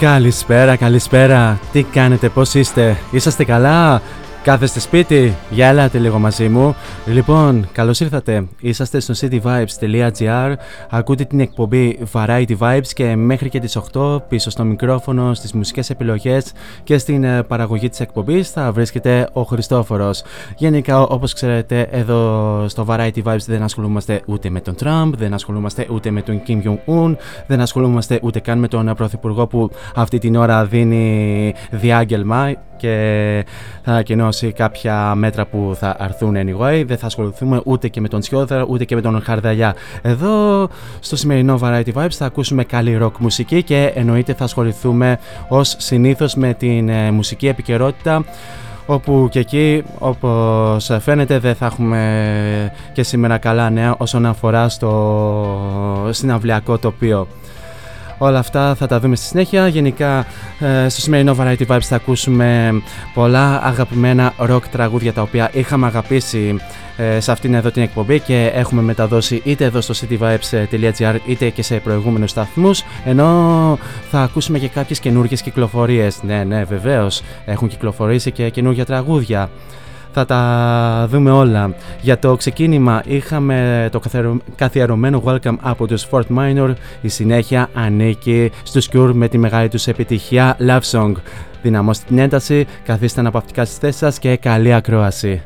Καλησπέρα, καλησπέρα. Τι κάνετε, πώς είστε, είσαστε καλά, κάθεστε σπίτι, για ελάτε λίγο μαζί μου. Λοιπόν, καλώς ήρθατε. Είσαστε στο cityvibes.gr, ακούτε την εκπομπή Variety Vibes και μέχρι και τις 8 πίσω στο μικρόφωνο, στις μουσικές επιλογές και στην ε, παραγωγή της εκπομπής θα βρίσκεται ο Χριστόφορος. Γενικά, όπως ξέρετε, εδώ στο Variety Vibes δεν ασχολούμαστε ούτε με τον Τραμπ, δεν ασχολούμαστε ούτε με τον Kim Jong-un, δεν ασχολούμαστε ούτε καν με τον Πρωθυπουργό που αυτή την ώρα δίνει διάγγελμα και θα ανακοινώσει κάποια μέτρα που θα αρθούν anyway. Δεν θα ασχοληθούμε ούτε και με τον Σιώδρα ούτε και με τον Χαρδαλιά. Εδώ στο σημερινό Variety Vibes θα ακούσουμε καλή rock μουσική και εννοείται θα ασχοληθούμε ως συνήθως με την ε, μουσική επικαιρότητα όπου και εκεί όπως φαίνεται δεν θα έχουμε και σήμερα καλά νέα όσον αφορά στο συναυλιακό τοπίο. Όλα αυτά θα τα δούμε στη συνέχεια. Γενικά ε, στο σημερινό Variety Vibes θα ακούσουμε πολλά αγαπημένα rock τραγούδια τα οποία είχαμε αγαπήσει ε, σε αυτήν εδώ την εκπομπή και έχουμε μεταδώσει είτε εδώ στο cityvibes.gr είτε και σε προηγούμενους σταθμούς ενώ θα ακούσουμε και κάποιες καινούργιες κυκλοφορίες. Ναι, ναι, βεβαίως έχουν κυκλοφορήσει και καινούργια τραγούδια θα τα δούμε όλα. Για το ξεκίνημα είχαμε το καθιερωμένο καθιερωμένο welcome από τους Fort Minor. Η συνέχεια ανήκει στους Cure με τη μεγάλη τους επιτυχία Love Song. Δυναμώστε την ένταση, καθίστε αναπαυτικά στις θέσεις σας και καλή ακρόαση.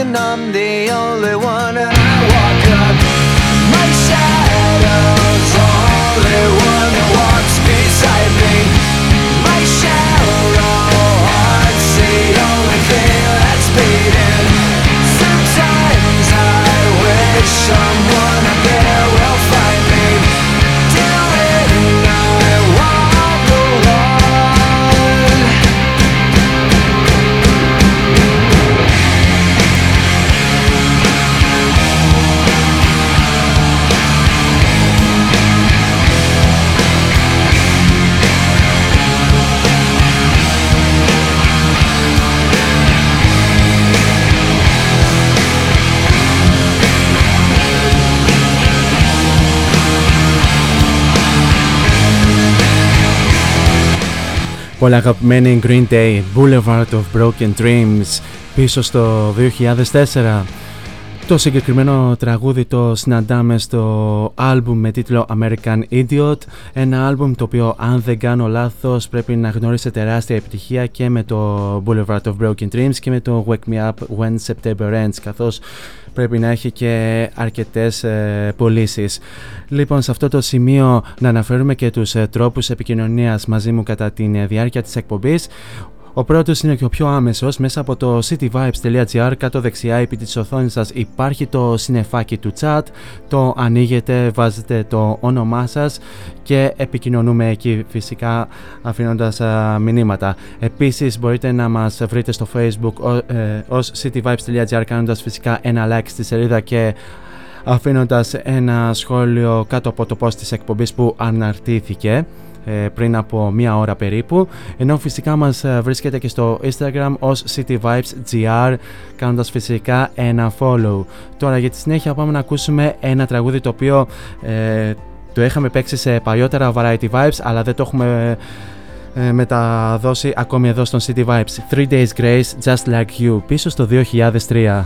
And I'm the Πολύ αγαπημένη Green Day, Boulevard of Broken Dreams, πίσω στο 2004. Το συγκεκριμένο τραγούδι το συναντάμε στο άλμπουμ με τίτλο American Idiot Ένα άλμπουμ το οποίο αν δεν κάνω λάθος πρέπει να γνώρισε τεράστια επιτυχία και με το Boulevard of Broken Dreams και με το Wake Me Up When September Ends καθώς πρέπει να έχει και αρκετές ε, πωλήσεις. Λοιπόν, σε αυτό το σημείο να αναφέρουμε και τους ε, τρόπους επικοινωνίας μαζί μου κατά τη ε, διάρκεια της εκπομπής. Ο πρώτος είναι και ο πιο άμεσος. Μέσα από το cityvibes.gr κάτω δεξιά επί της οθόνης σας υπάρχει το συνεφάκι του chat. Το ανοίγετε, βάζετε το όνομά σας και επικοινωνούμε εκεί φυσικά αφήνοντας μηνύματα. Επίσης μπορείτε να μας βρείτε στο facebook ως cityvibes.gr κάνοντας φυσικά ένα like στη σελίδα και αφήνοντας ένα σχόλιο κάτω από το post της εκπομπής που αναρτήθηκε πριν από μία ώρα περίπου. Ενώ φυσικά μας βρίσκεται και στο Instagram ως cityvibesgr κάνοντας φυσικά ένα follow. Τώρα για τη συνέχεια πάμε να ακούσουμε ένα τραγούδι το οποίο ε, το είχαμε παίξει σε παλιότερα Variety Vibes αλλά δεν το έχουμε ε, μεταδώσει ακόμη εδώ στον City Vibes. 3 Days Grace Just Like You πίσω στο 2003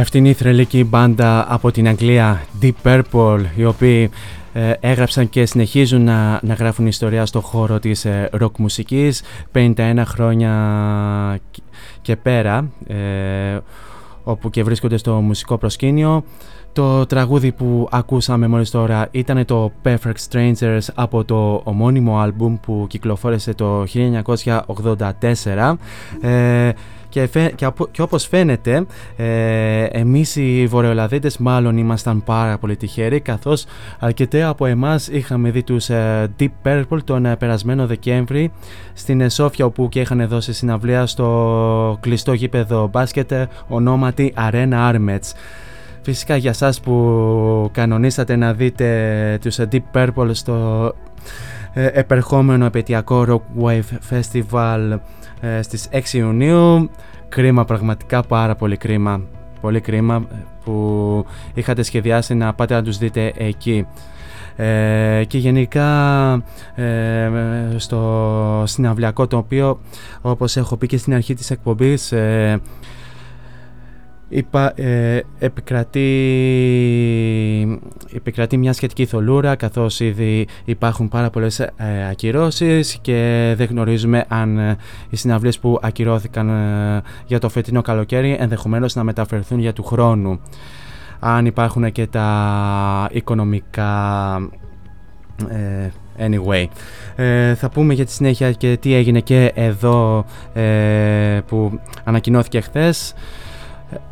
Αυτή είναι η θρελική μπάντα από την Αγγλία Deep Purple οι οποίοι ε, έγραψαν και συνεχίζουν να, να γράφουν ιστορία στο χώρο της ε, rock μουσικής 51 χρόνια και πέρα ε, όπου και βρίσκονται στο μουσικό προσκήνιο. Το τραγούδι που ακούσαμε μόλις τώρα ήταν το Perfect Strangers από το ομώνυμο άλμπουμ που κυκλοφόρησε το 1984 ε, και, φαι, και, και όπως φαίνεται ε, εμείς οι Βορειολαδίτες μάλλον ήμασταν πάρα πολύ τυχεροί καθώς αρκετοί από εμάς είχαμε δει τους ε, Deep Purple τον ε, περασμένο Δεκέμβρη στην Σόφια όπου και είχαν δώσει συναυλία στο κλειστό γήπεδο μπάσκετ ονόματι Arena Armets. Φυσικά για σας που κανονίσατε να δείτε τους Deep Purple στο ε, επερχόμενο επαιτειακό Rock Wave Festival ε, στις 6 Ιουνίου κρίμα πραγματικά πάρα πολύ κρίμα. Πολύ κρίμα που είχατε σχεδιάσει να πάτε να τους δείτε εκεί. Ε, και γενικά ε, στο συναυλιακό το οποίο όπως έχω πει και στην αρχή της εκπομπής ε, Υπα, ε, επικρατεί, επικρατεί μια σχετική θολούρα καθώς ήδη υπάρχουν πάρα πολλές ε, ακυρώσεις και δεν γνωρίζουμε αν ε, οι συναυλίες που ακυρώθηκαν ε, για το φετινό καλοκαίρι ενδεχομένως να μεταφερθούν για του χρόνου. Αν υπάρχουν και τα οικονομικά... Anyway, θα πούμε για τη συνέχεια και τι έγινε και εδώ που ανακοινώθηκε χθες.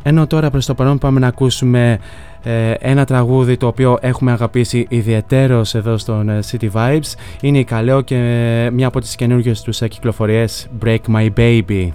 Ενώ τώρα προς το παρόν πάμε να ακούσουμε ε, ένα τραγούδι το οποίο έχουμε αγαπήσει ιδιαιτέρως εδώ στον ε, City Vibes είναι η Καλέο και μια από τις καινούργιες τους κυκλοφορίες Break My Baby.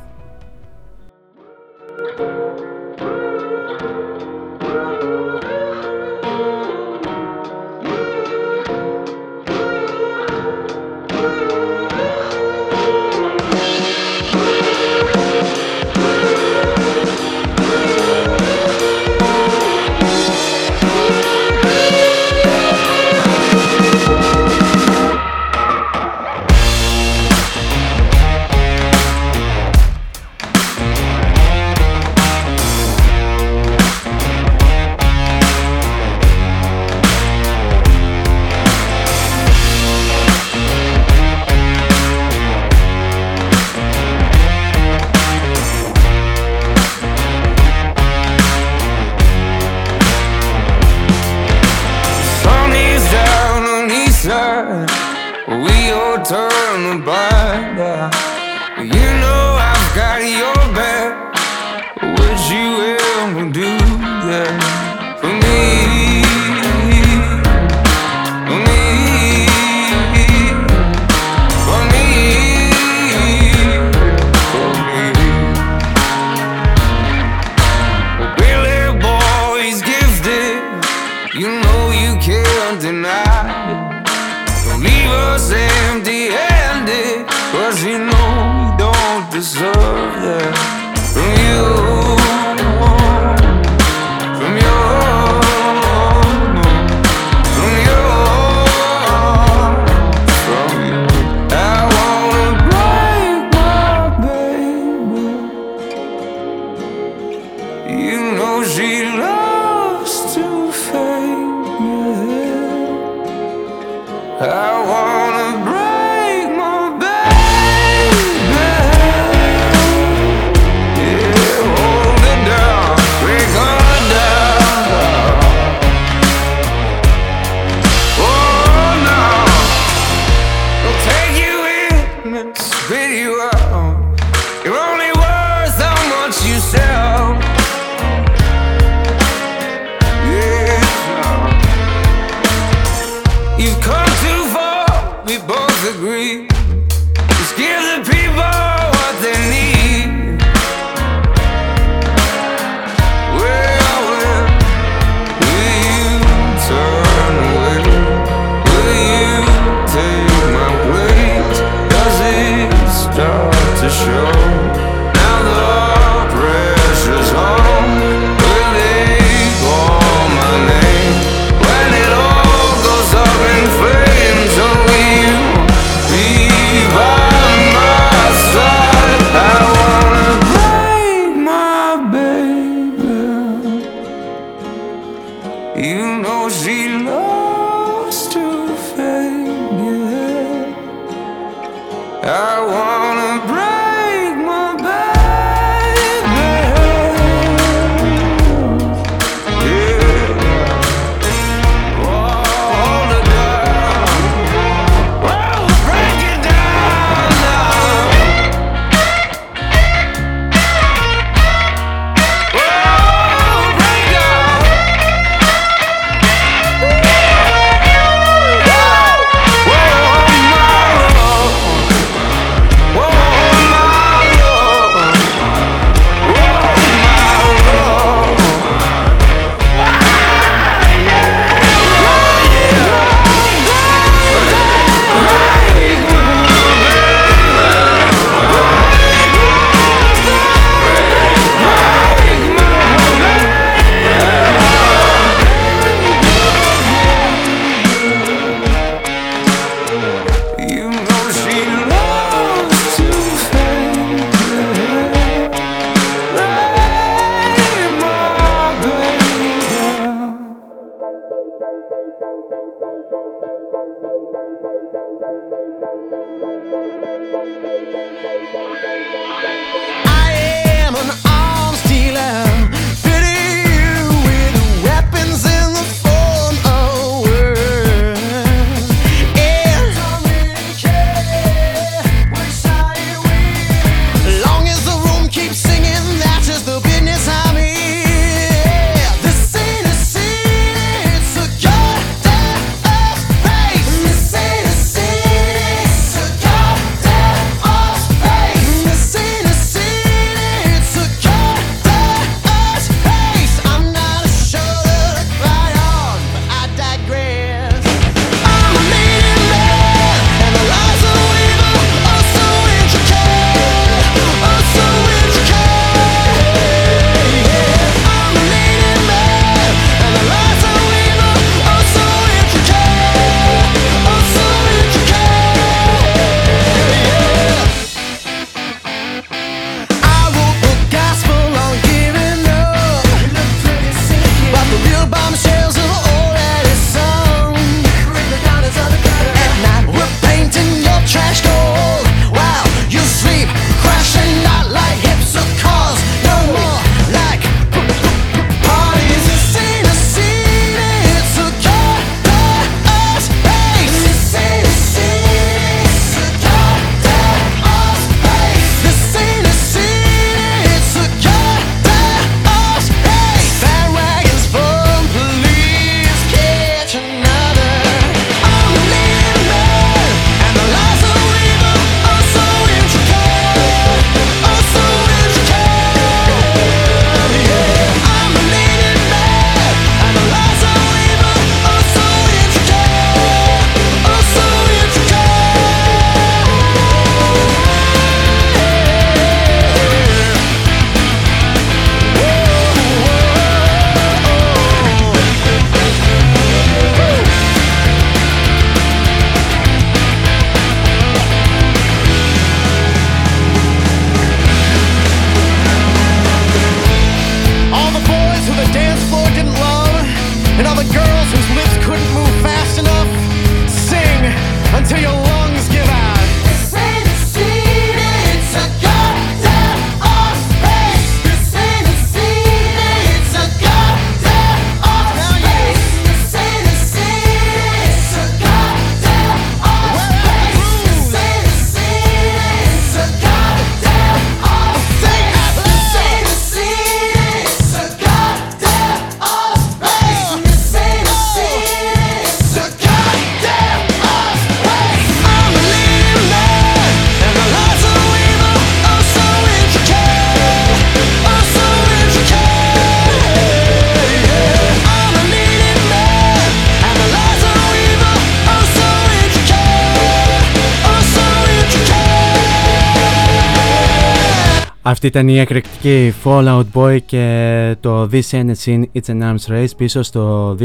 Αυτή ήταν η εκρηκτική Fallout Boy και το This Scene It's an Arms Race πίσω στο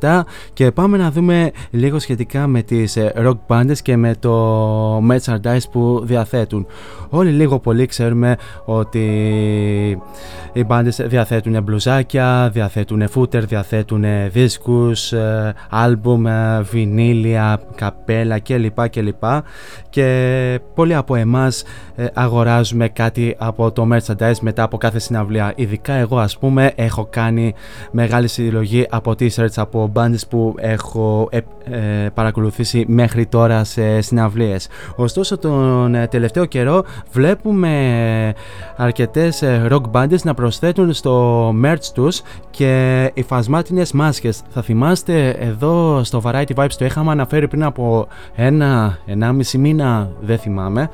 2007 και πάμε να δούμε λίγο σχετικά με τις ε, rock bands και με το merchandise που διαθέτουν. Όλοι λίγο πολύ ξέρουμε ότι οι μπάντες διαθέτουν μπλουζάκια, διαθέτουν φούτερ, διαθέτουν δίσκους, ε, άλμπουμ, ε, βινίλια, καπέλα κλπ. κλπ. Και πολλοί από εμάς αγοράζουμε κάτι από από το merchandise μετά από κάθε συναυλία. Ειδικά εγώ ας πούμε έχω κάνει μεγάλη συλλογή από t-shirts από bands που έχω ε, ε, παρακολουθήσει μέχρι τώρα σε συναυλίες. Ωστόσο τον ε, τελευταίο καιρό βλέπουμε αρκετές rock bands να προσθέτουν στο merch τους και οι φασμάτινες μάσκες. Θα θυμάστε εδώ στο Variety Vibes το είχαμε αναφέρει πριν από ένα, ενάμιση μήνα δεν θυμάμαι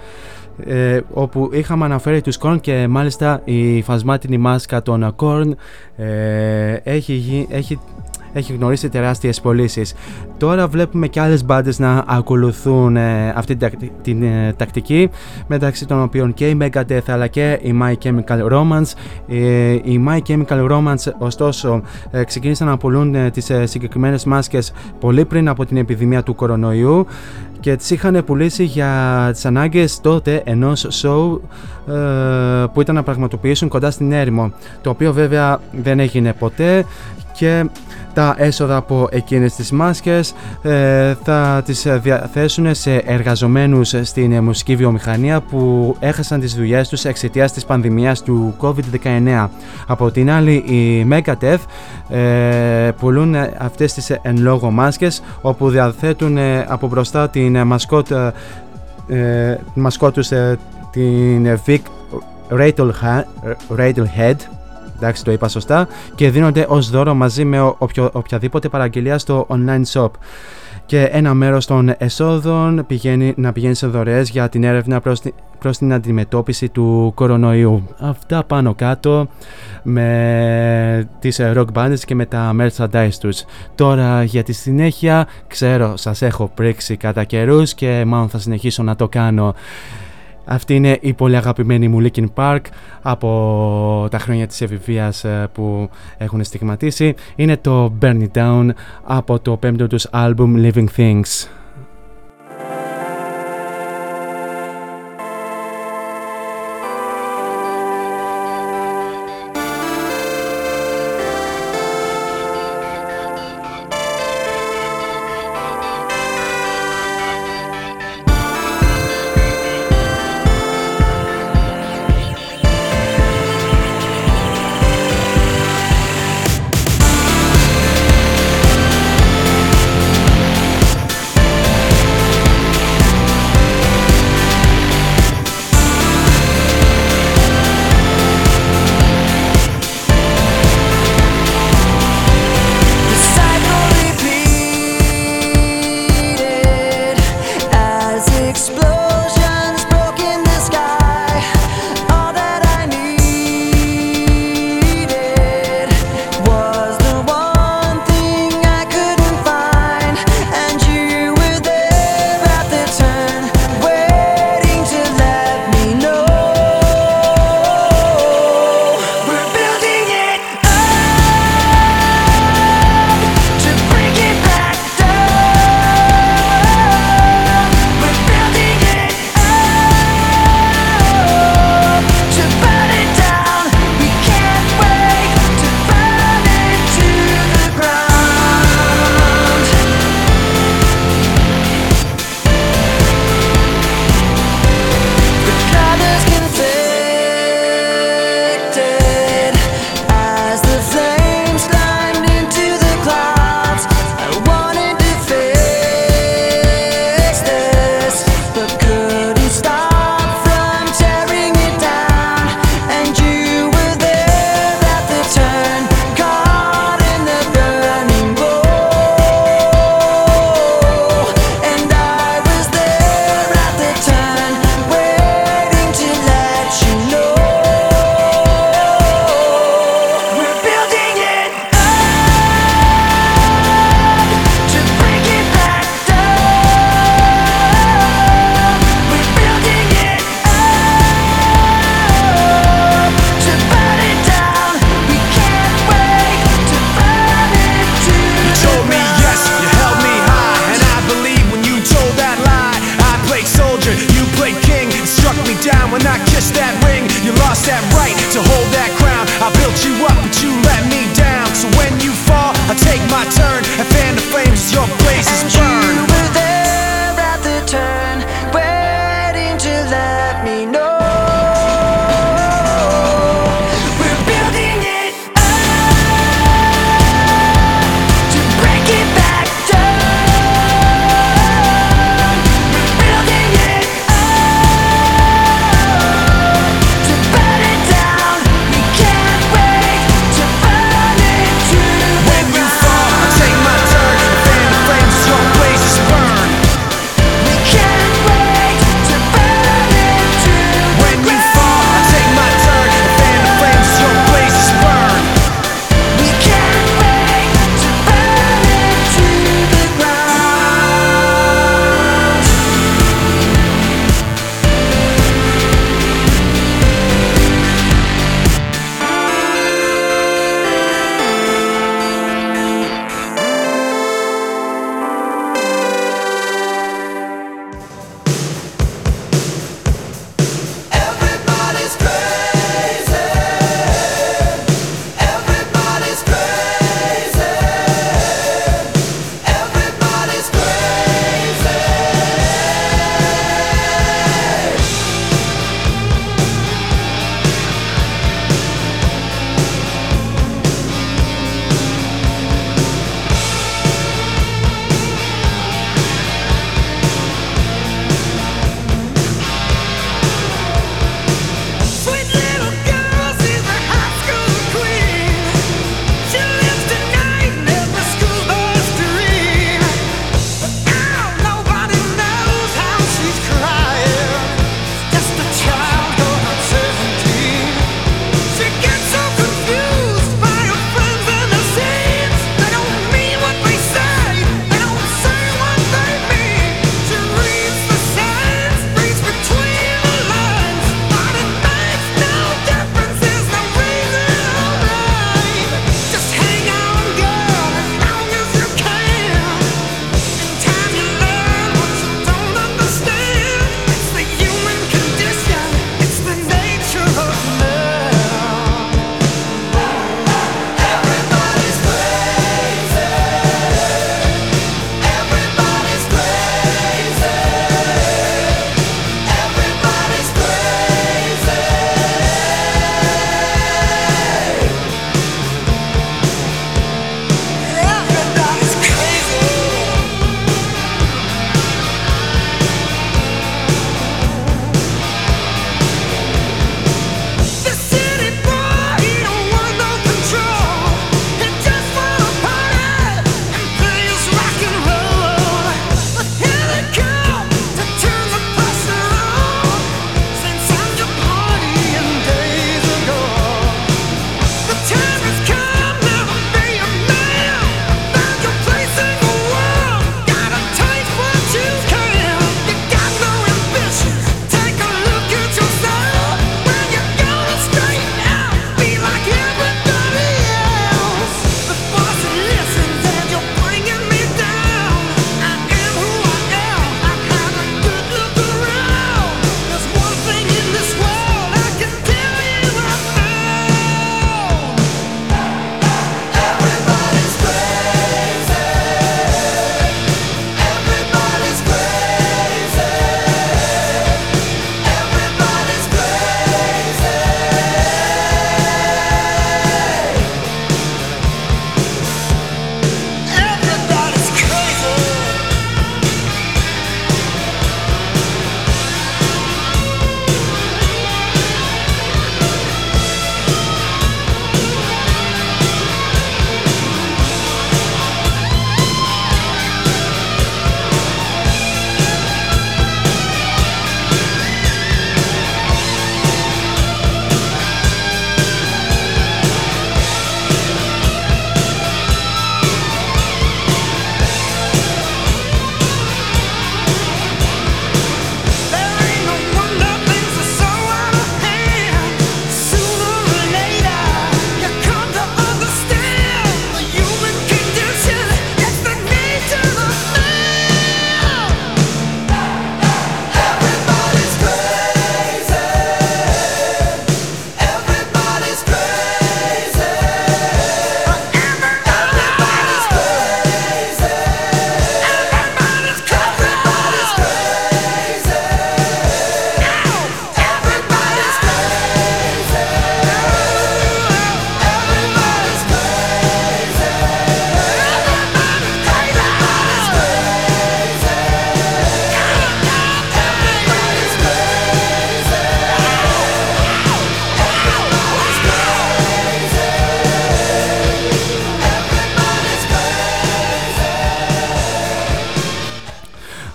ε, όπου είχαμε αναφέρει τους Korn και μάλιστα η φασμάτινη μάσκα των Korn ε, έχει, έχει, έχει γνωρίσει τεράστιες πωλήσεις. Τώρα βλέπουμε και άλλες μπάντες να ακολουθούν ε, αυτή την, την ε, τακτική μεταξύ των οποίων και η Megadeth αλλά και η My Chemical Romance. Ε, η My Chemical Romance ωστόσο ξεκίνησαν να πουλούν τις συγκεκριμένες μάσκες πολύ πριν από την επιδημία του κορονοϊού και τις είχαν πουλήσει για τις ανάγκες τότε ενός show ε, που ήταν να πραγματοποιήσουν κοντά στην έρημο το οποίο βέβαια δεν έγινε ποτέ και τα έσοδα από εκείνες τις μάσκες ε, θα τις διαθέσουν σε εργαζομένους στην μουσική βιομηχανία που έχασαν τις δουλειές τους εξαιτίας της πανδημίας του COVID-19. Από την άλλη η Megadeth ε, πουλούν αυτές τις εν λόγω μάσκες όπου διαθέτουν ε, από μπροστά την μασκότ, ε, μασκότ τους ε, την Vic Radlehead εντάξει το είπα σωστά, και δίνονται ως δώρο μαζί με οποιο, οποιαδήποτε παραγγελία στο online shop. Και ένα μέρος των εσόδων πηγαίνει, να πηγαίνει σε δωρεές για την έρευνα προς, προς την αντιμετώπιση του κορονοϊού. Αυτά πάνω κάτω με τις rock bands και με τα merchandise τους. Τώρα για τη συνέχεια ξέρω σας έχω πρίξει κατά καιρούς και μάλλον θα συνεχίσω να το κάνω. Αυτή είναι η πολύ αγαπημένη μου Linkin Park από τα χρόνια της εφηβείας ε, που έχουν στιγματίσει. Είναι το Burn It Down από το πέμπτο τους album Living Things.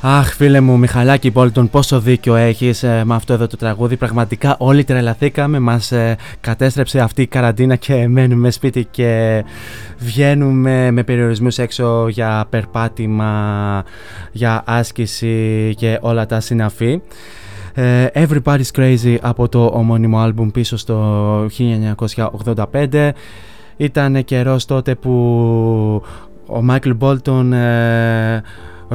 Αχ, φίλε μου, Μιχαλάκη Μπόλτον, πόσο δίκιο έχεις ε, με αυτό εδώ το τραγούδι. Πραγματικά όλοι τρελαθήκαμε. Μας ε, κατέστρεψε αυτή η καραντίνα και μένουμε σπίτι και βγαίνουμε με περιορισμούς έξω για περπάτημα, για άσκηση και όλα τα συναφή. Ε, Everybody's Crazy από το ομώνυμο άλμπουμ πίσω στο 1985. Ήταν καιρός τότε που ο Μάικλ Μπόλτον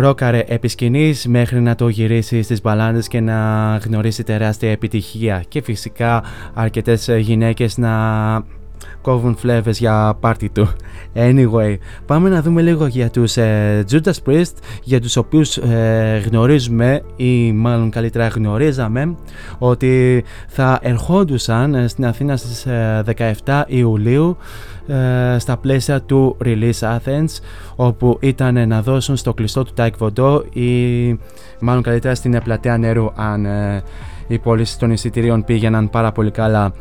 ρόκαρε επί σκηνής μέχρι να το γυρίσει στις μπαλάντες και να γνωρίσει τεράστια επιτυχία και φυσικά αρκετές γυναίκες να κόβουν φλέβες για πάρτι του. Anyway, πάμε να δούμε λίγο για τους ε, Judas Priest, για τους οποίους ε, γνωρίζουμε ή μάλλον καλύτερα γνωρίζαμε ότι θα ερχόντουσαν ε, στην Αθήνα στις 17 Ιουλίου στα πλαίσια του Release Athens όπου ήταν να δώσουν στο κλειστό του Τάικ Βοντό ή μάλλον καλύτερα στην πλατεία νερού αν οι πώληση των εισιτηρίων πήγαιναν πάρα πολύ καλά.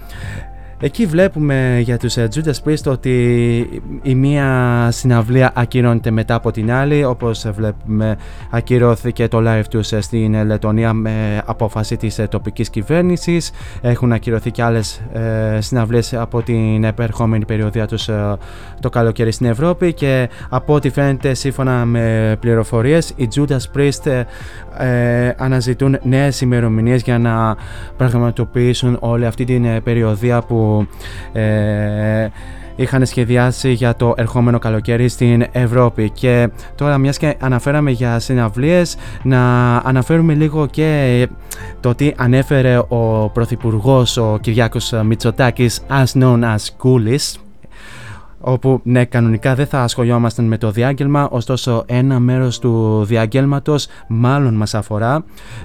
Εκεί βλέπουμε για τους ε, Judas Priest ότι η μία συναυλία ακυρώνεται μετά από την άλλη όπως βλέπουμε ακυρώθηκε το live τους ε, στην Λετωνία με απόφαση της ε, τοπικής κυβέρνησης. Έχουν ακυρωθεί και άλλες συναυλίες από την επερχόμενη περιοδία τους το καλοκαίρι στην Ευρώπη και από ό,τι φαίνεται σύμφωνα με πληροφορίες οι Judas Priest αναζητούν νέες ημερομηνίες για να πραγματοποιήσουν όλη αυτή την περιοδία που ε, είχαν σχεδιάσει για το ερχόμενο καλοκαίρι στην Ευρώπη. Και τώρα μιας και αναφέραμε για συναυλίες να αναφέρουμε λίγο και το τι ανέφερε ο Πρωθυπουργός ο Κυριάκος Μητσοτάκης as known as Coolis όπου ναι κανονικά δεν θα ασχολιόμασταν με το διάγγελμα ωστόσο ένα μέρος του διαγγέλματος μάλλον μας αφορά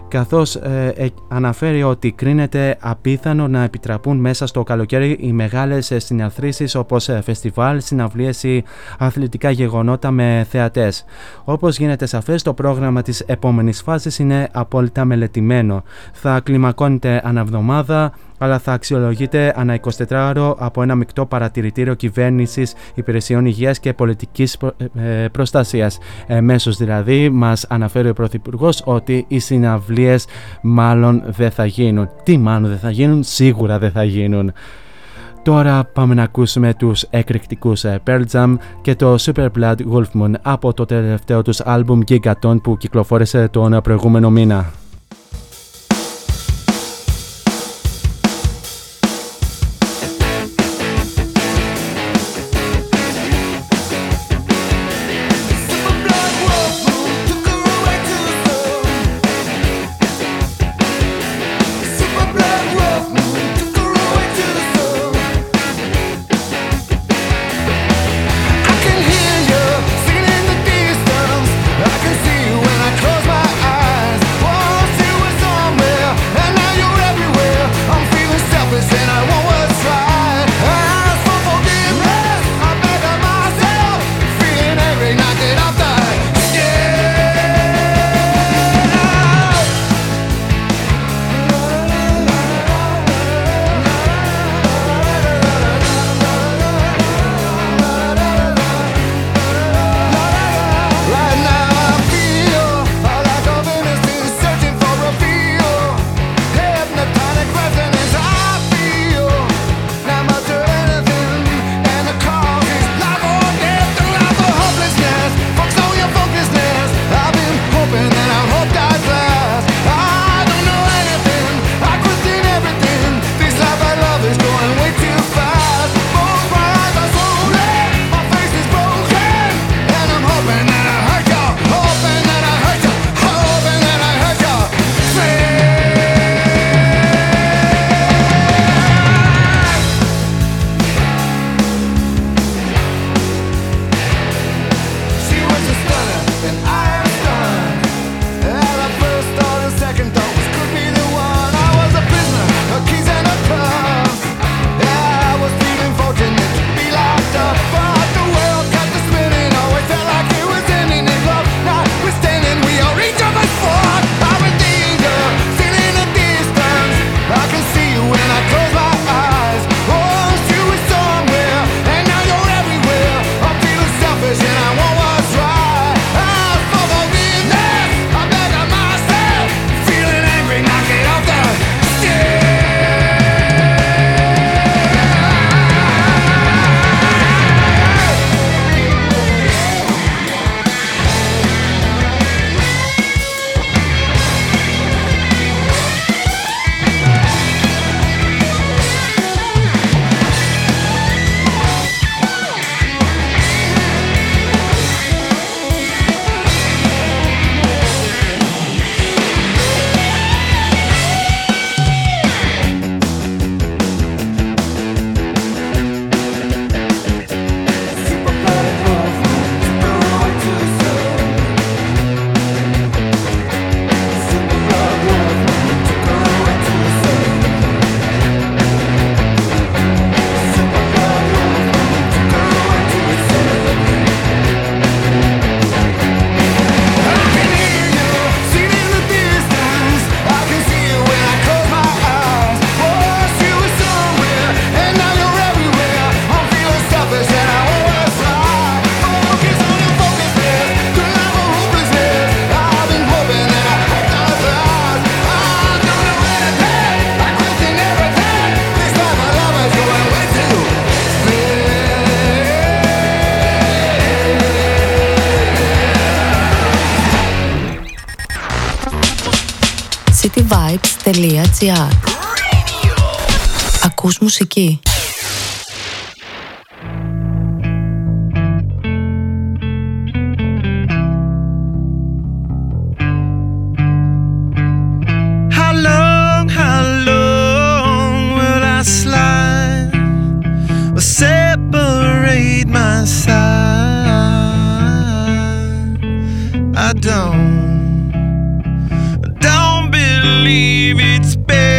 καθώς ε, ε, αναφέρει ότι κρίνεται απίθανο να επιτραπούν μέσα στο καλοκαίρι οι μεγάλες ε, συναθρήσεις όπως ε, φεστιβάλ, συναυλίες ή αθλητικά γεγονότα με θεατές. Όπως γίνεται σαφές το πρόγραμμα της επόμενης φάσης είναι απόλυτα μελετημένο. Θα κλιμακώνεται αναβδομάδα αλλά θα αξιολογείται ανά 24ωρο από ένα μεικτό παρατηρητήριο κυβέρνησης, υπηρεσιών υγείας και πολιτικής ε, προστασίας. Εμέσως δηλαδή, μας αναφέρει ο Πρωθυπουργός ότι οι συναυλίες μάλλον δεν θα γίνουν. Τι μάλλον δεν θα γίνουν, σίγουρα δεν θα γίνουν. Τώρα πάμε να ακούσουμε τους εκρηκτικούς ε, Pearl Jam και το Super Blood Wolf Moon από το τελευταίο τους άλμπουμ Gigaton που κυκλοφόρησε τον προηγούμενο μήνα. cityvibes.gr Ακούς μουσική. believe it's better.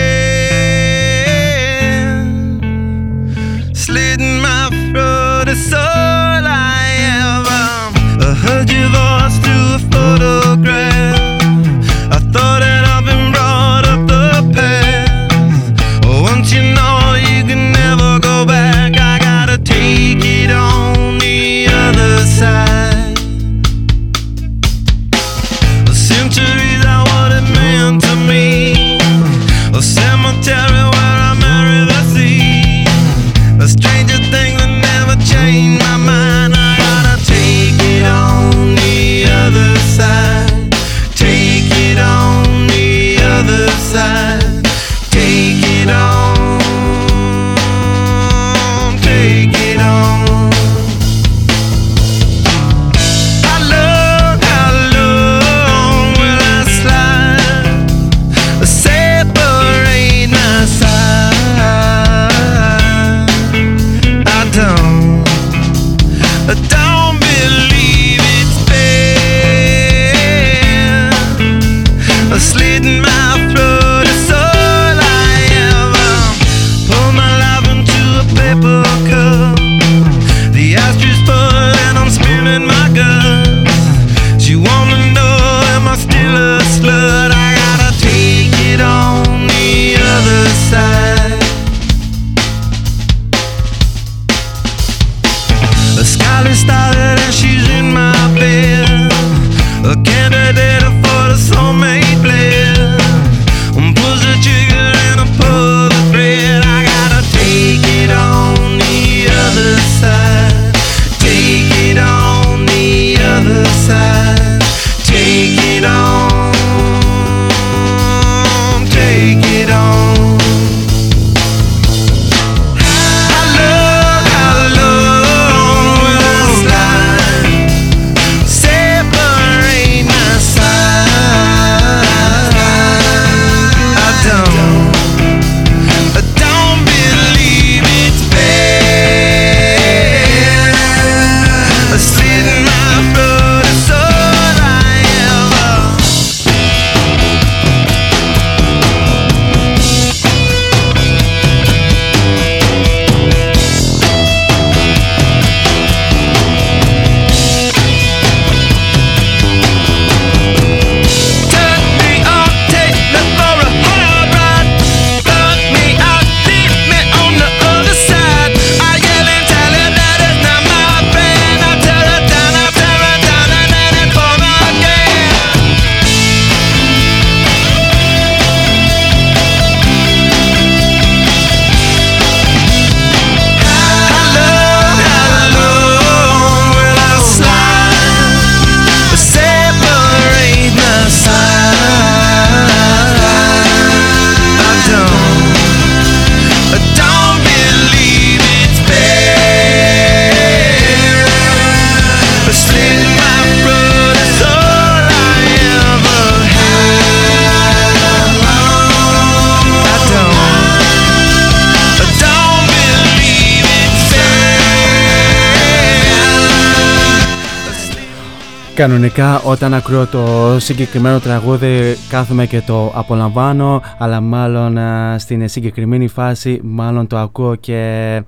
Κανονικά όταν ακούω το συγκεκριμένο τραγούδι κάθομαι και το απολαμβάνω αλλά μάλλον στην συγκεκριμένη φάση μάλλον το ακούω και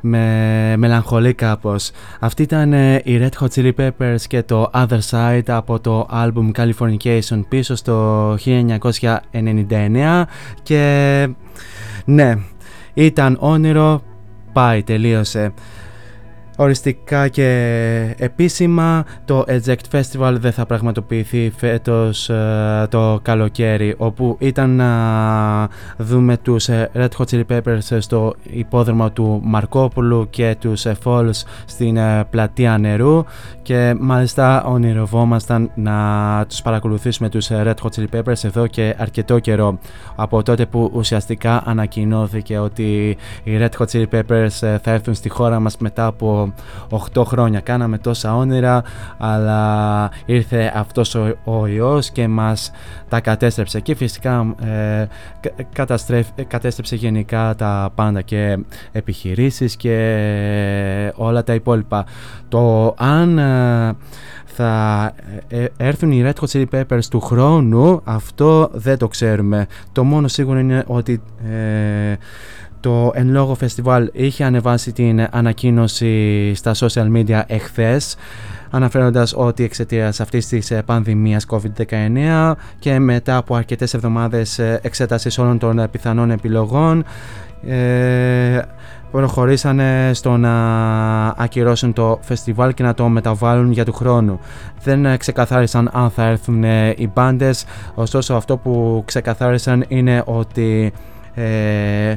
με μελαγχολεί κάπως. Αυτή ήταν ε, η Red Hot Chili Peppers και το Other Side από το album Californication πίσω στο 1999 και ναι, ήταν όνειρο, πάει, τελείωσε. Οριστικά και επίσημα. Το Eject Festival δεν θα πραγματοποιηθεί φέτος ε, το καλοκαίρι όπου ήταν να δούμε τους ε, Red Hot Chili Peppers στο υπόδρομο του Μαρκόπουλου και τους ε, Falls στην πλατεία νερού. Και μάλιστα ονειρευόμασταν να τους παρακολουθήσουμε τους Red Hot Chili Peppers εδώ και αρκετό καιρό. Από τότε που ουσιαστικά ανακοινώθηκε ότι οι Red Hot Chili Peppers θα έρθουν στη χώρα μας μετά από 8 χρόνια. Κάναμε τόσα όνειρα αλλά ήρθε αυτός ο, ο ιός και μας τα κατέστρεψε και φυσικά ε, κατέστρεψε γενικά τα πάντα και επιχειρήσεις και όλα τα υπόλοιπα. Το αν ε, θα ε, έρθουν οι Red Hot Chili Peppers του χρόνου αυτό δεν το ξέρουμε. Το μόνο σίγουρο είναι ότι το εν λόγω φεστιβάλ είχε ανεβάσει την ανακοίνωση στα social media εχθές αναφέροντας ότι εξαιτίας αυτής της ε, πανδημίας COVID-19 και μετά από αρκετές εβδομάδες ε, εξέτασης όλων των ε, πιθανών επιλογών ε, προχωρήσανε στο να ακυρώσουν το φεστιβάλ και να το μεταβάλουν για του χρόνου. Δεν ξεκαθάρισαν αν θα έρθουν οι μπάντες, ωστόσο αυτό που ξεκαθάρισαν είναι ότι ε,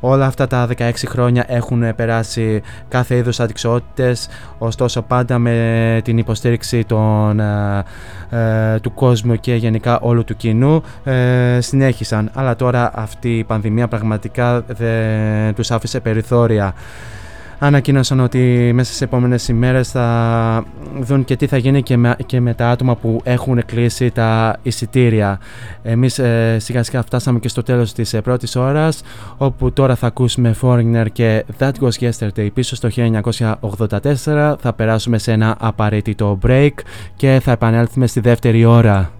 Όλα αυτά τα 16 χρόνια έχουν περάσει κάθε είδους αδειξότητες, ωστόσο πάντα με την υποστήριξη των, ε, ε, του κόσμου και γενικά όλου του κοινού ε, συνέχισαν. Αλλά τώρα αυτή η πανδημία πραγματικά δεν τους άφησε περιθώρια ανακοίνωσαν ότι μέσα σε επόμενες ημέρες θα δουν και τι θα γίνει και με, και με τα άτομα που έχουν κλείσει τα εισιτήρια. Εμείς ε, σιγά σιγά φτάσαμε και στο τέλος της ε, πρώτης ώρας όπου τώρα θα ακούσουμε Foreigner και That Was Yesterday πίσω στο 1984 θα περάσουμε σε ένα απαραίτητο break και θα επανέλθουμε στη δεύτερη ώρα.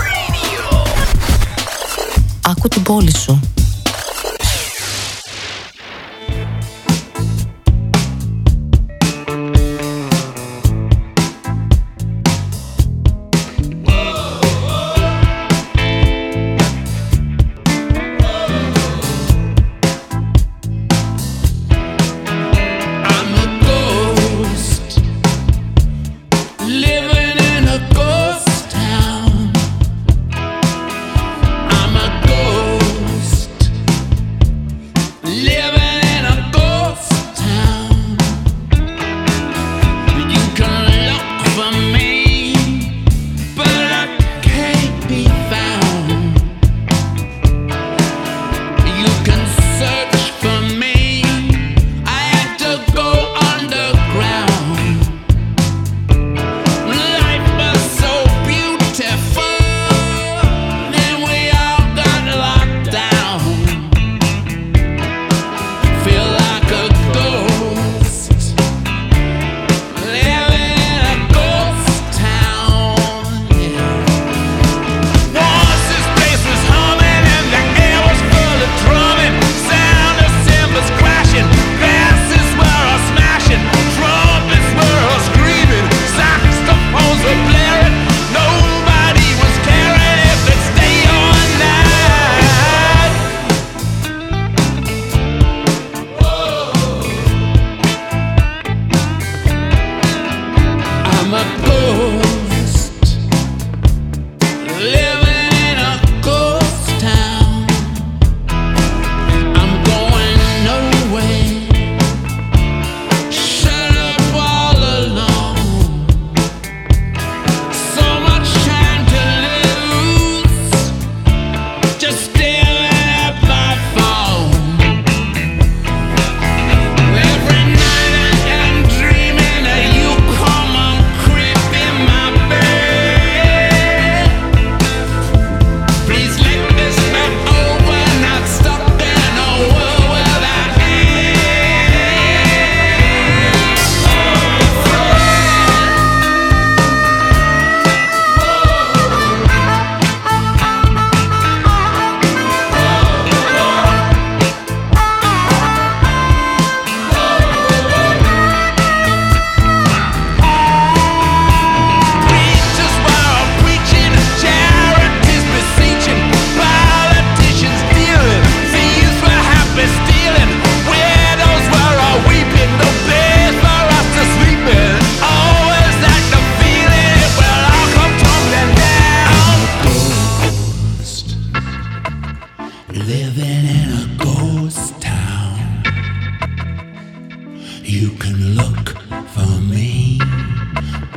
Άκου την πόλη σου.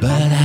but I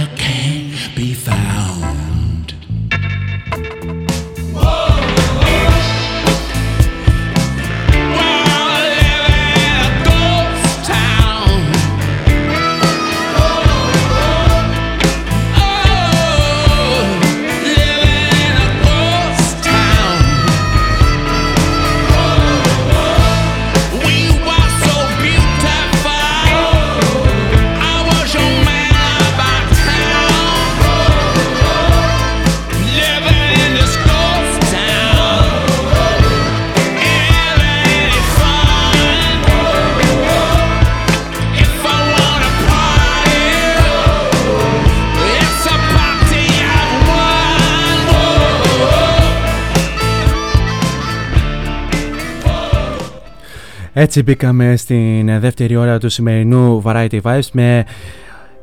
Έτσι μπήκαμε στην δεύτερη ώρα του σημερινού Variety Vibes με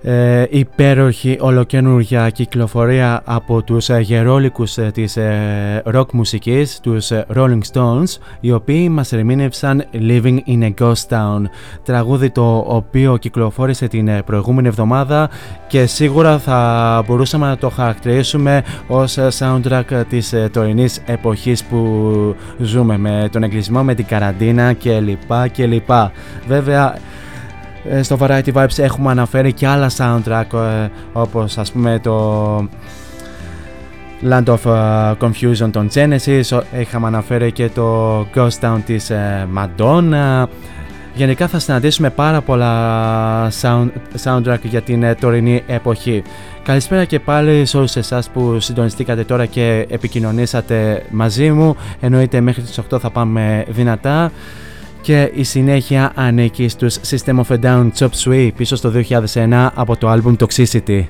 ε, υπέροχη ολοκένουργια κυκλοφορία από τους ε, γερόλικους ε, της ε, rock μουσικής, τους ε, Rolling Stones, οι οποίοι μας ερμήνευσαν Living in a Ghost Town, τραγούδι το οποίο κυκλοφόρησε την προηγούμενη εβδομάδα και σίγουρα θα μπορούσαμε να το χαρακτηρίσουμε ως soundtrack της τωρινής εποχής που ζούμε με τον εγκλισμό, με την καραντίνα κλπ. Βέβαια ε, στο Variety Vibes έχουμε αναφέρει και άλλα soundtrack ε, όπως ας πούμε το Land of ε, Confusion των Genesis είχαμε αναφέρει και το Ghost Town της Madonna Γενικά θα συναντήσουμε πάρα πολλά sound, soundtrack για την τωρινή εποχή. Καλησπέρα και πάλι σε όλους εσάς που συντονιστήκατε τώρα και επικοινωνήσατε μαζί μου. Εννοείται μέχρι τις 8 θα πάμε δυνατά και η συνέχεια ανήκει στους System of a Down Chop Suey πίσω στο 2001 από το album Toxicity.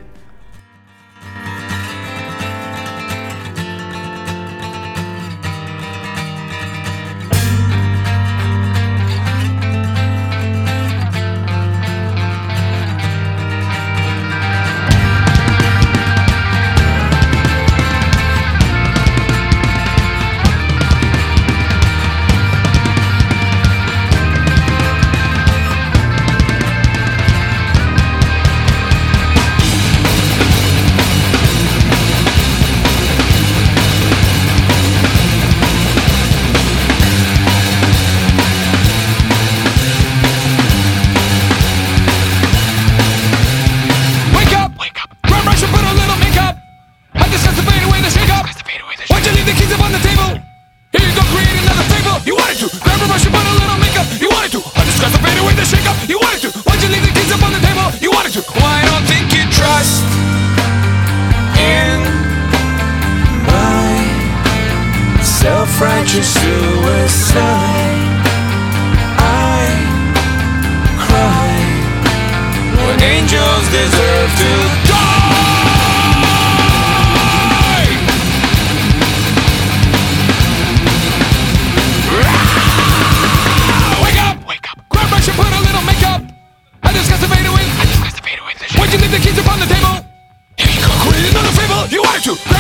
주.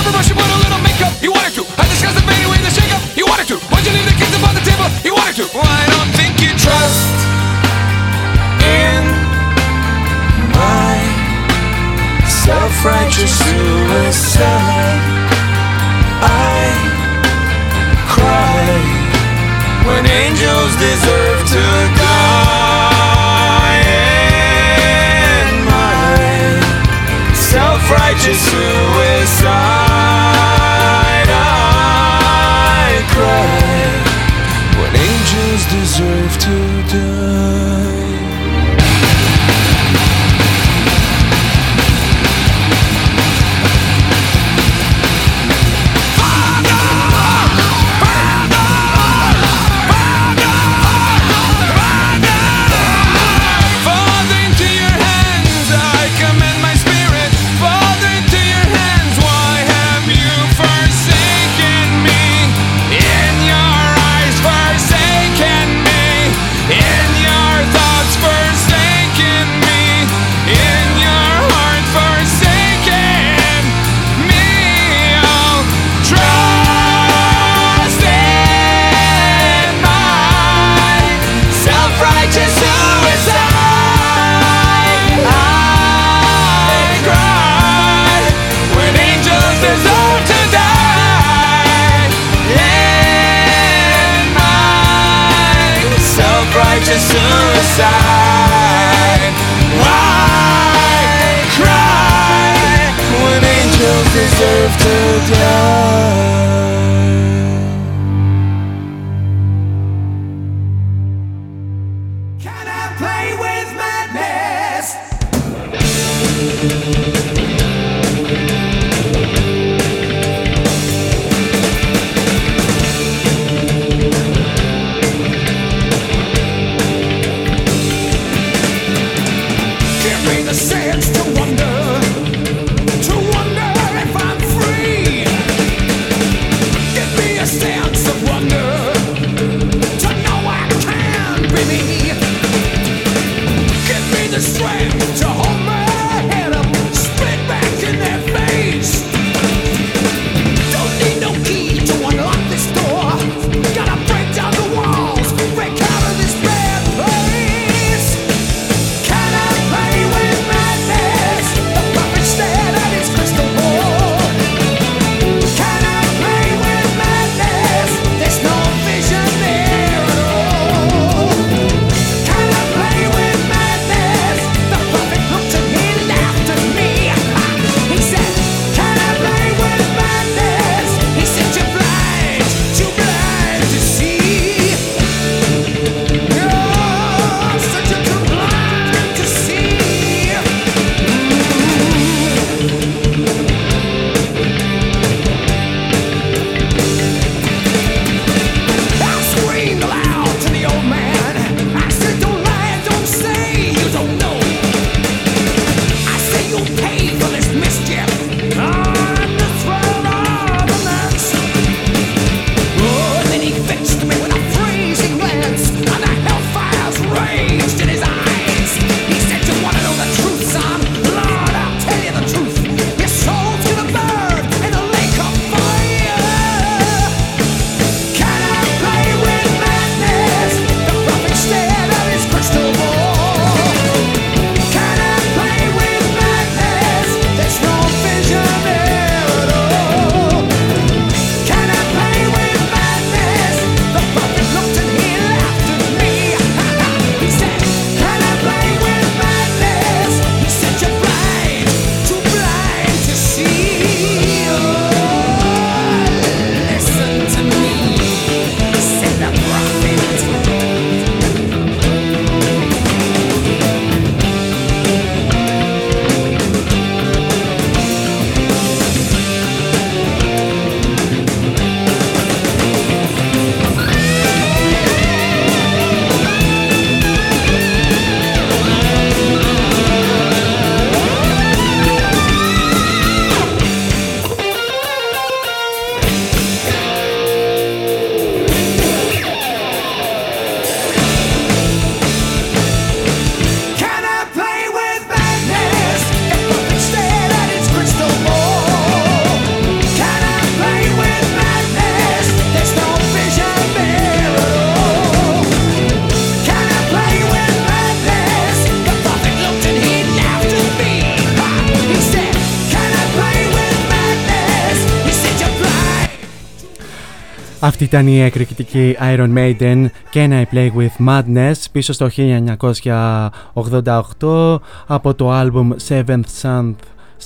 Ήταν η εκρηκτική Iron Maiden και I Play With Madness πίσω στο 1988 από το album Seventh Son,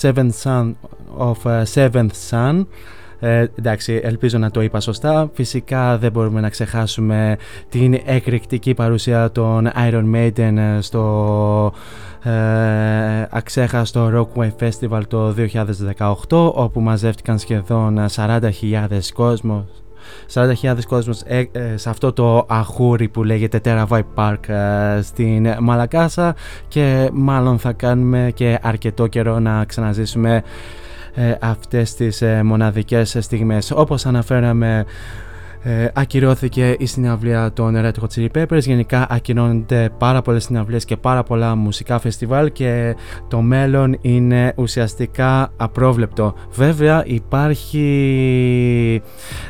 Seventh Son of uh, Seventh Son ε, εντάξει, ελπίζω να το είπα σωστά. Φυσικά δεν μπορούμε να ξεχάσουμε την εκρηκτική παρουσία των Iron Maiden ε, στο ε, αξέχαστο Rockway Festival το 2018 όπου μαζεύτηκαν σχεδόν 40.000 κόσμος 40.000 κόσμος ε, ε, σε αυτό το αχούρι που λέγεται Terabyte Park ε, στην Μαλακάσα και μάλλον θα κάνουμε και αρκετό καιρό να ξαναζήσουμε ε, αυτές τις ε, μοναδικές στιγμές. Όπως αναφέραμε ε, ακυρώθηκε η συναυλία των Red Hot Chili Peppers. Γενικά ακυρώνονται πάρα πολλές συναυλίες και πάρα πολλά μουσικά φεστιβάλ και το μέλλον είναι ουσιαστικά απρόβλεπτο. Βέβαια υπάρχει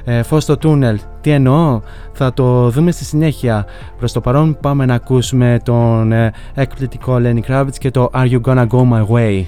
ε, φως στο τούνελ. Τι εννοώ; Θα το δούμε στη συνέχεια. Προς το παρόν πάμε να ακούσουμε τον ε, εκπληκτικό Lenny Kravitz και το Are You Gonna Go My Way;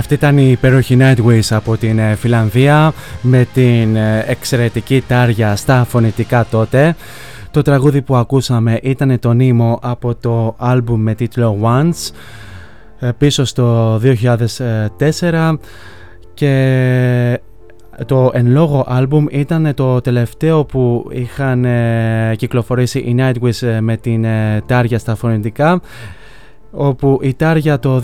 Αυτή ήταν η υπέροχη Nightwish από την ε, Φιλανδία με την ε, εξαιρετική τάρια στα φωνητικά τότε. Το τραγούδι που ακούσαμε ήταν το νήμο από το άλμπουμ με τίτλο Once ε, πίσω στο 2004 και το εν λόγω άλμπουμ ήταν το τελευταίο που είχαν κυκλοφορήσει οι Nightwish με την τάρια στα φωνητικά όπου η Τάρια το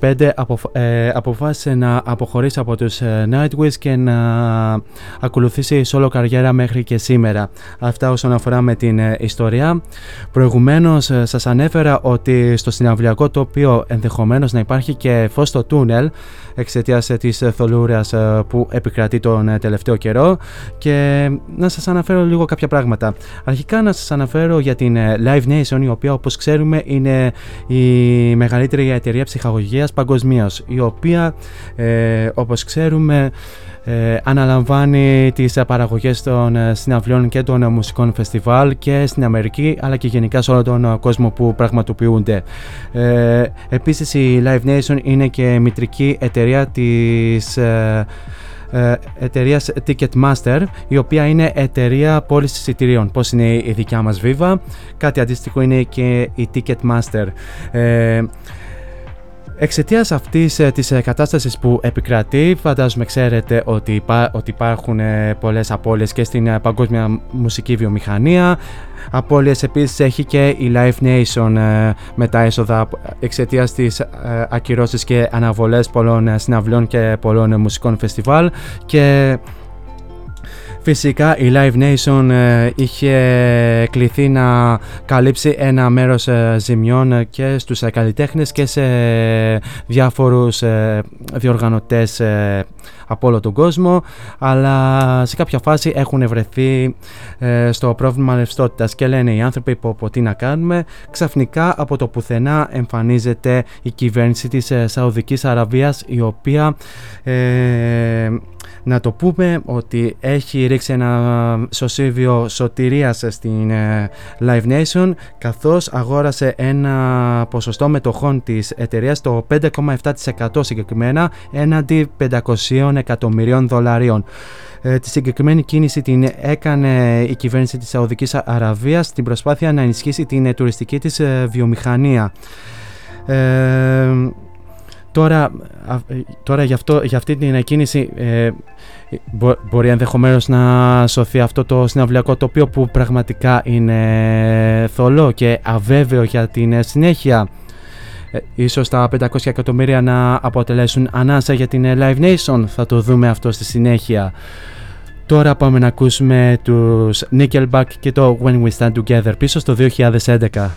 2005 ε, αποφάσισε να αποχωρήσει από τους ε, Nightwish και να ακολουθήσει solo καριέρα μέχρι και σήμερα. Αυτά όσον αφορά με την ε, ιστορία. Προηγουμένως σας ανέφερα ότι στο συναυλιακό τοπίο ενδεχομένως να υπάρχει και φως στο τούνελ εξαιτίας της θολούρας που επικρατεί τον τελευταίο καιρό και να σας αναφέρω λίγο κάποια πράγματα. Αρχικά να σας αναφέρω για την Live Nation η οποία όπως ξέρουμε είναι η μεγαλύτερη εταιρεία ψυχαγωγίας παγκοσμίως, η οποία ε, όπως ξέρουμε ε, αναλαμβάνει τις παραγωγές των ε, συναυλιών και των μουσικών φεστιβάλ και στην Αμερική αλλά και γενικά σε όλο τον κόσμο που πραγματοποιούνται. Ε, επίσης η Live Nation είναι και μητρική εταιρεία της ε, ε, εταιρείας Ticketmaster, η οποία είναι εταιρεία πώληση εισιτηρίων. Πώς είναι η δικιά μας Viva, κάτι αντίστοιχο είναι και η Ticketmaster. Ε, Εξαιτίας αυτής ε, της ε, κατάστασης που επικρατεί, φαντάζομαι ξέρετε ότι, ότι υπάρχουν ε, πολλές απώλειες και στην παγκόσμια μουσική βιομηχανία. Απώλειες επίσης έχει και η Live Nation με τα έσοδα εξαιτίας της ακυρώσεις και αναβολές πολλών συναυλιών και πολλών μουσικών φεστιβάλ. Και Φυσικά η Live Nation ε, είχε κληθεί να καλύψει ένα μέρος ε, ζημιών και στους ε, καλλιτέχνες και σε διάφορους διοργανωτές από όλο τον κόσμο. Αλλά σε κάποια φάση έχουν βρεθεί στο πρόβλημα ρευστότητας και λένε οι άνθρωποι που τι να κάνουμε ξαφνικά από το πουθενά εμφανίζεται η κυβέρνηση της Σαουδικής Αραβίας η οποία να το πούμε ότι έχει ρίξει ένα σωσίβιο σωτηρίας στην ε, Live Nation καθώς αγόρασε ένα ποσοστό μετοχών της εταιρείας το 5,7% συγκεκριμένα έναντι 500 εκατομμυρίων δολαρίων. Ε, τη συγκεκριμένη κίνηση την έκανε η κυβέρνηση της Σαουδικής Αραβίας στην προσπάθεια να ενισχύσει την τουριστική της ε, βιομηχανία. Ε, Τώρα, τώρα για, αυτό, για αυτή την κίνηση ε, μπορεί ενδεχομένως να σωθεί αυτό το συναυλιακό τοπίο που πραγματικά είναι θολό και αβέβαιο για την συνέχεια. Ε, ίσως τα 500 εκατομμύρια να αποτελέσουν ανάσα για την Live Nation. Θα το δούμε αυτό στη συνέχεια. Τώρα πάμε να ακούσουμε τους Nickelback και το When We Stand Together πίσω στο 2011.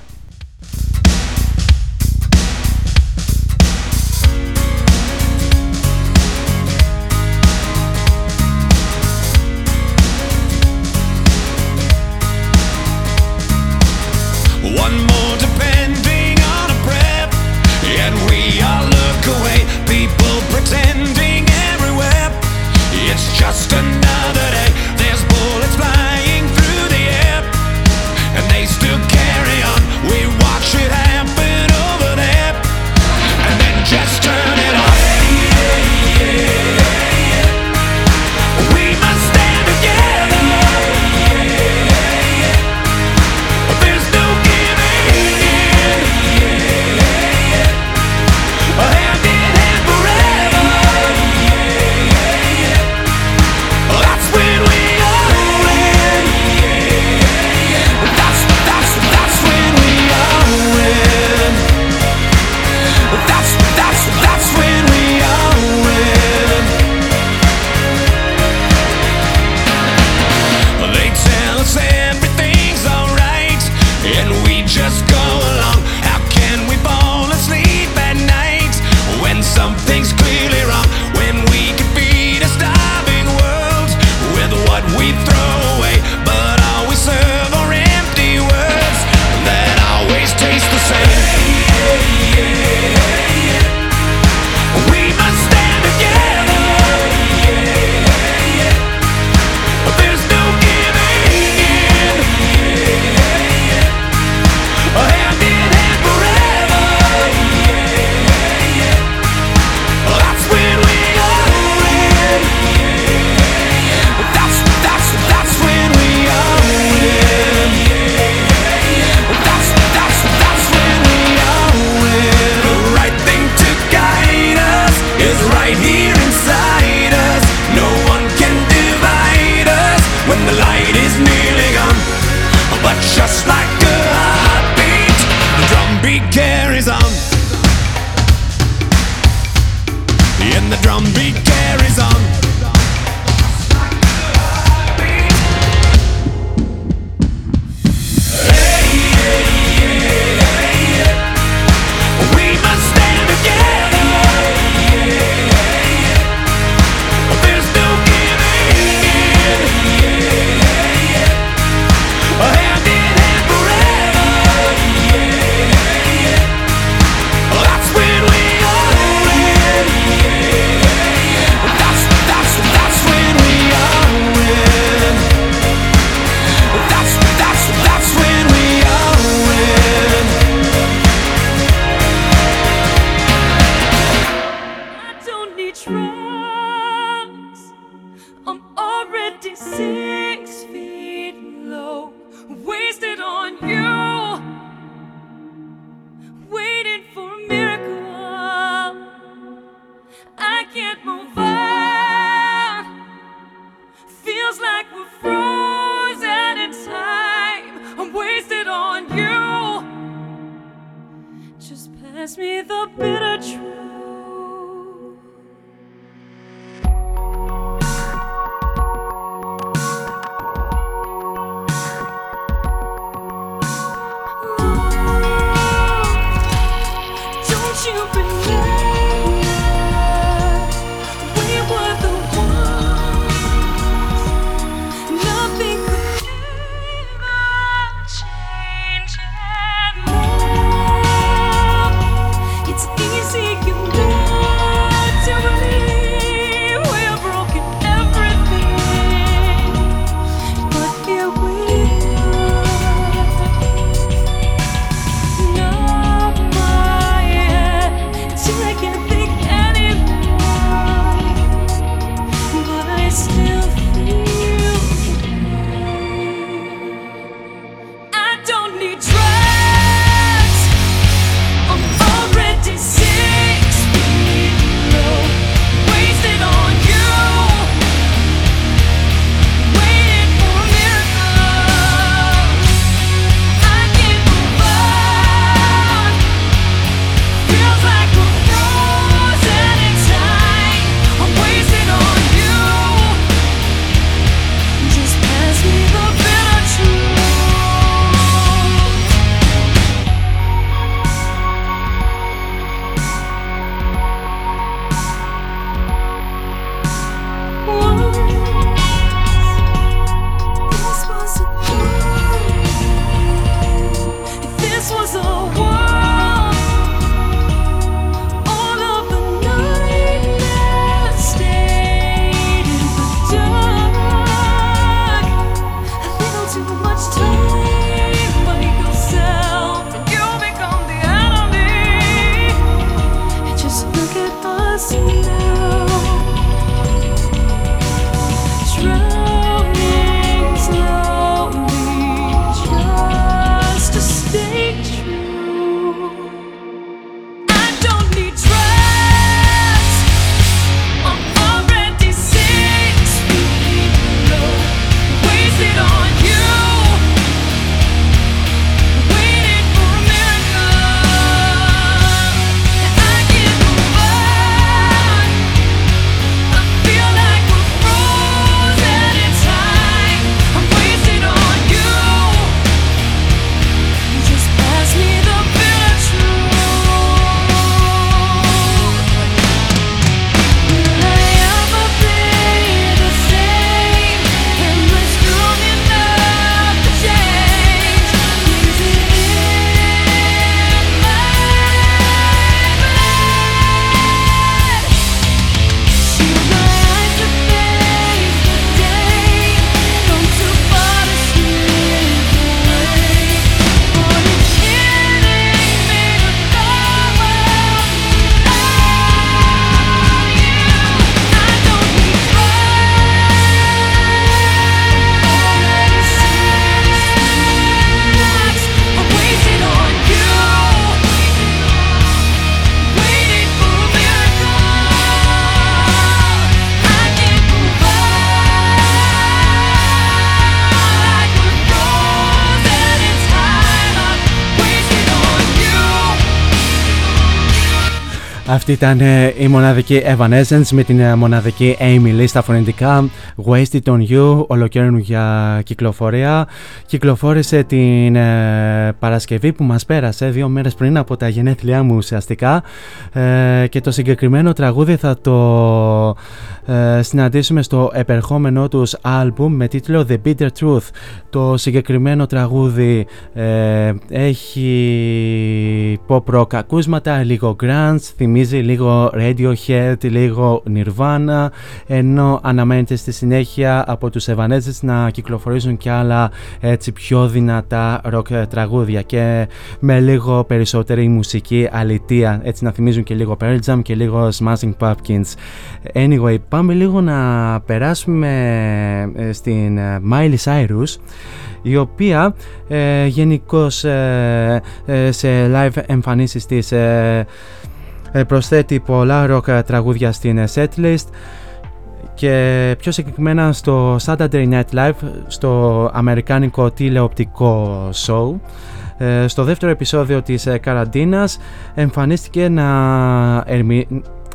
Αυτή ήταν ε, η μοναδική Evanescence με την ε, μοναδική Amy Lee στα φωνητικά Wasted on You, ολοκαίρινου για κυκλοφορία. Κυκλοφόρησε την ε, Παρασκευή που μας πέρασε, δύο μέρες πριν από τα γενέθλιά μου ουσιαστικά και το συγκεκριμένο τραγούδι θα το συναντήσουμε στο επερχόμενό τους άλμπουμ με τίτλο The Bitter Truth. Το συγκεκριμένο τραγούδι έχει pop rock ακούσματα, λίγο grunge, θυμίζει λίγο Radiohead, λίγο Nirvana ενώ αναμένεται στη συνέχεια από τους Evanescence να κυκλοφορήσουν και άλλα έτσι πιο δυνατά rock τραγούδια και με λίγο περισσότερη μουσική αλητία. Έτσι να θυμίζουν και λίγο Pearl Jam και λίγο Smashing Pumpkins. Anyway πάμε λίγο να περάσουμε ε, στην ε, Miley Cyrus η οποία ε, γενικώς ε, σε live εμφανίσεις της ε, προσθέτει πολλά rock τραγούδια στην ε, setlist και πιο συγκεκριμένα στο Saturday Night Live στο αμερικάνικο τηλεοπτικό show. Ε, στο δεύτερο επεισόδιο της καραντίνας εμφανίστηκε να,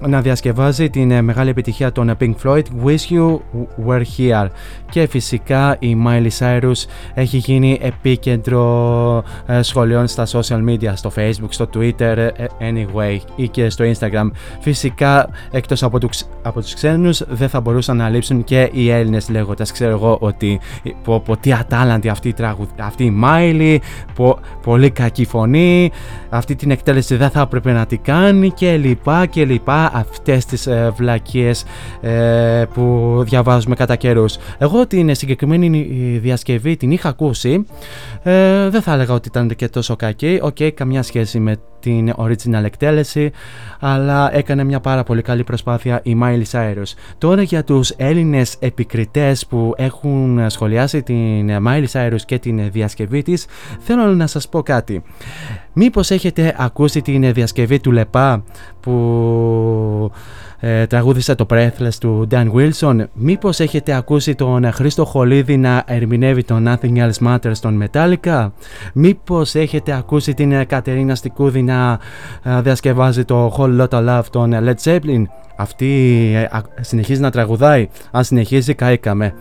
να διασκευάζει την ε, μεγάλη επιτυχία των Pink Floyd Wish You Were Here. Και φυσικά η Miley Cyrus έχει γίνει επίκεντρο ε, σχολείων στα social media στο facebook, στο twitter ε, anyway ή και στο instagram. Φυσικά εκτός από, τους, από τους ξένους δεν θα μπορούσαν να λείψουν και οι Έλληνες λέγοντας ξέρω εγώ ότι πω, πω τι ατάλαντη αυτή, η αυτή η Miley πο, πολύ κακή φωνή αυτή την εκτέλεση δεν θα έπρεπε να την κάνει και λοιπά και λοιπά αυτές τις ε, βλακίες ε, που διαβάζουμε κατά καιρούς. Εγώ την συγκεκριμένη διασκευή την είχα ακούσει, ε, δεν θα έλεγα ότι ήταν και τόσο κακή, OK, okay, καμιά σχέση με την original εκτέλεση, αλλά έκανε μια πάρα πολύ καλή προσπάθεια η Miley Cyrus. Τώρα για τους Έλληνες επικριτές που έχουν σχολιάσει την Miley Cyrus και την διασκευή της, θέλω να σας πω κάτι. Μήπως έχετε ακούσει την διασκευή του Λεπά που ε, τραγούδισε το Breathless του Dan Wilson. Μήπως έχετε ακούσει τον Χρήστο Χολίδη να ερμηνεύει το Nothing Else Matters στον Metallica; Μήπως έχετε ακούσει την Κατερίνα Στικούδη να ε, διασκευάζει το Whole Lotta Love των Led Zeppelin; Αυτή ε, συνεχίζει να τραγουδάει. Αν συνεχίζει καήκαμε.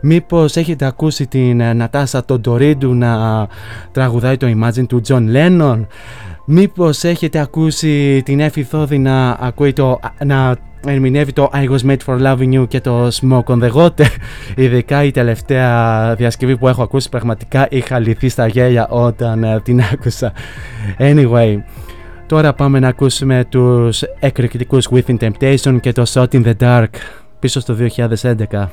Μήπως έχετε ακούσει την ε, Νατάσα Τοντορίντου να τραγουδάει το Imagine του John Lennon; Μήπως έχετε ακούσει την Εφη Θόδη να ακούει το, να ερμηνεύει το I was made for loving you και το Smoke on the Water. Ειδικά η τελευταία διασκευή που έχω ακούσει πραγματικά είχα λυθεί στα γέλια όταν ε, την άκουσα. Anyway, τώρα πάμε να ακούσουμε τους εκρηκτικούς Within Temptation και το Shot in the Dark πίσω στο 2011.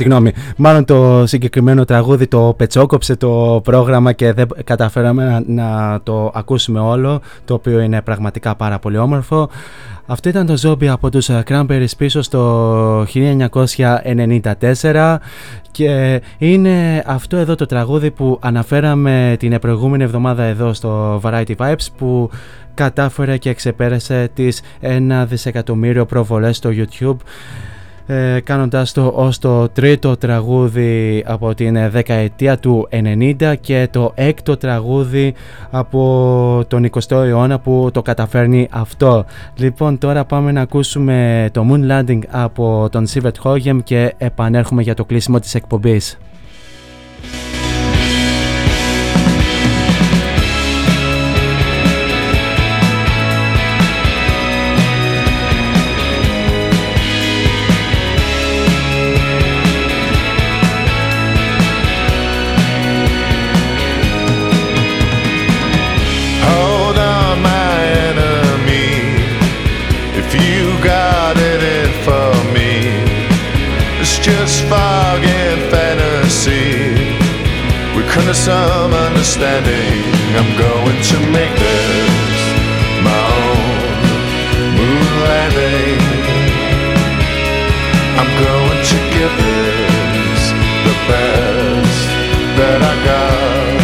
Συγγνώμη, μάλλον το συγκεκριμένο τραγούδι το πετσόκοψε το πρόγραμμα και δεν καταφέραμε να το ακούσουμε όλο, το οποίο είναι πραγματικά πάρα πολύ όμορφο. Αυτό ήταν το ζόμπι από τους Cranberries πίσω στο 1994 και είναι αυτό εδώ το τραγούδι που αναφέραμε την προηγούμενη εβδομάδα εδώ στο Variety Vibes που κατάφερε και ξεπέρασε τις 1 δισεκατομμύριο προβολές στο YouTube ε, κάνοντας το ως το τρίτο τραγούδι από την δεκαετία του 90 και το έκτο τραγούδι από τον 20ο αιώνα που το καταφέρνει αυτό. Λοιπόν τώρα πάμε να ακούσουμε το Moon Landing από τον Sivert Hogem και επανέρχομαι για το κλείσιμο της εκπομπής. We couldn't some understanding. I'm going to make this my own moon landing. I'm going to give this the best that I got.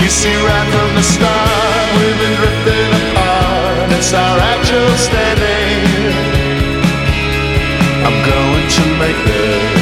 You see, right from the start, we've been drifting apart. It's our actual standing. I'm going to make this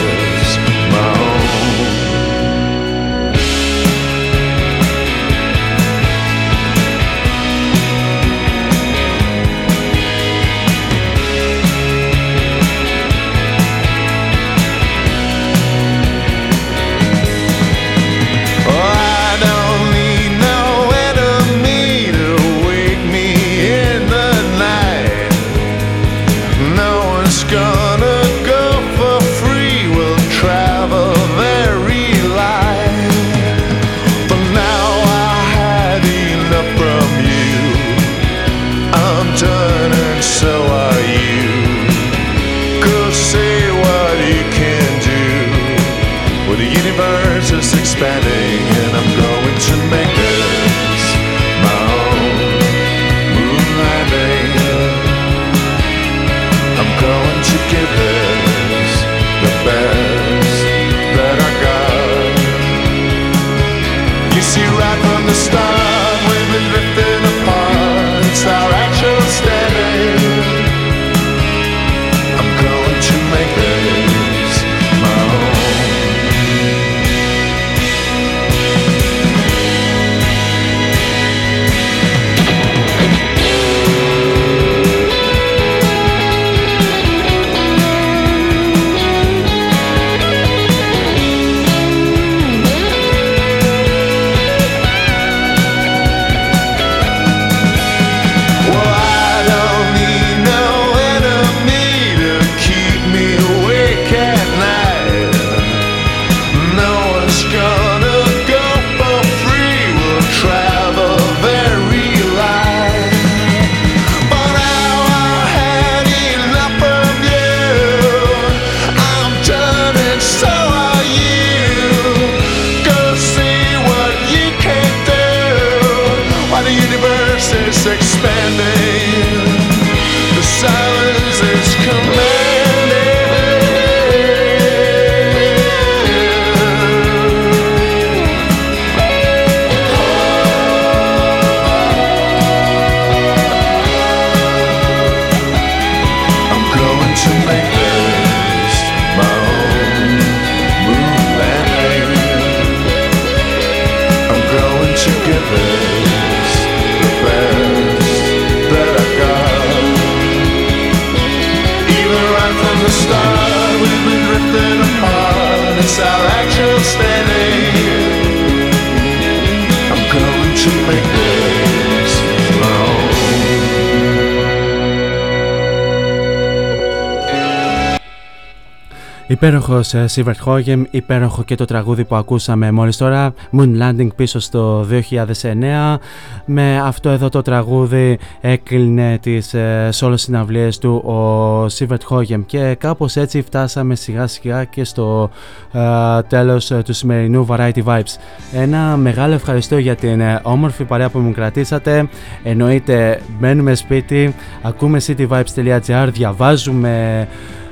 Υπέροχο Σίβερτ Χόγεμ, υπέροχο και το τραγούδι που ακούσαμε μόλις τώρα, Moon Landing πίσω στο 2009. Με αυτό εδώ το τραγούδι έκλεινε τις ε, solo συναυλίες του ο Σίβερτ Χόγεμ και κάπως έτσι φτάσαμε σιγά σιγά και στο ε, τέλος του σημερινού Variety Vibes. Ένα μεγάλο ευχαριστώ για την ε, όμορφη παρέα που μου κρατήσατε. Εννοείται μπαίνουμε σπίτι, ακούμε cityvibes.gr, διαβάζουμε ε,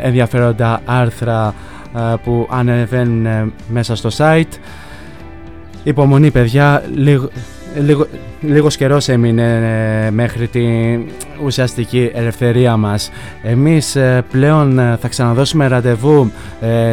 ενδιαφέροντα άρθρα ε, που ανεβαίνουν ε, μέσα στο site. Υπομονή παιδιά, λίγο, λίγο, λίγος καιρός έμεινε μέχρι την ουσιαστική ελευθερία μας. Εμείς πλέον θα ξαναδώσουμε ραντεβού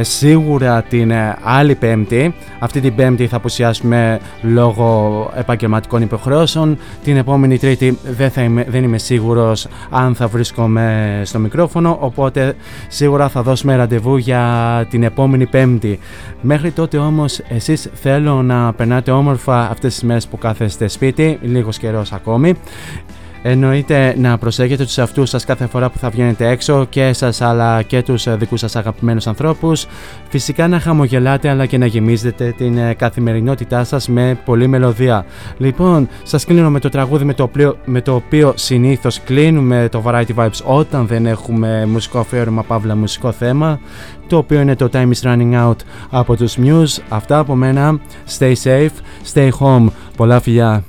σίγουρα την άλλη πέμπτη. Αυτή την πέμπτη θα απουσιάσουμε λόγω επαγγελματικών υποχρεώσεων. Την επόμενη τρίτη δεν, θα είμαι, δεν είμαι σίγουρος αν θα βρίσκομαι στο μικρόφωνο, οπότε σίγουρα θα δώσουμε ραντεβού για την επόμενη πέμπτη. Μέχρι τότε όμως εσείς θέλω να περνάτε όμορφα αυτές τις μέρες που κάθεστε σπίτι, λίγος καιρός ακόμη. Εννοείται να προσέχετε τους αυτούς σας κάθε φορά που θα βγαίνετε έξω και εσάς αλλά και τους δικούς σας αγαπημένους ανθρώπους. Φυσικά να χαμογελάτε αλλά και να γεμίζετε την ε, καθημερινότητά σας με πολλή μελωδία. Λοιπόν, σας κλείνω με το τραγούδι με το οποίο, με το οποίο συνήθως κλείνουμε το Variety Vibes όταν δεν έχουμε μουσικό αφιέρωμα παύλα μουσικό θέμα το οποίο είναι το Time is Running Out από τους Muse. Αυτά από μένα. Stay safe, stay home. Πολλά φιλιά.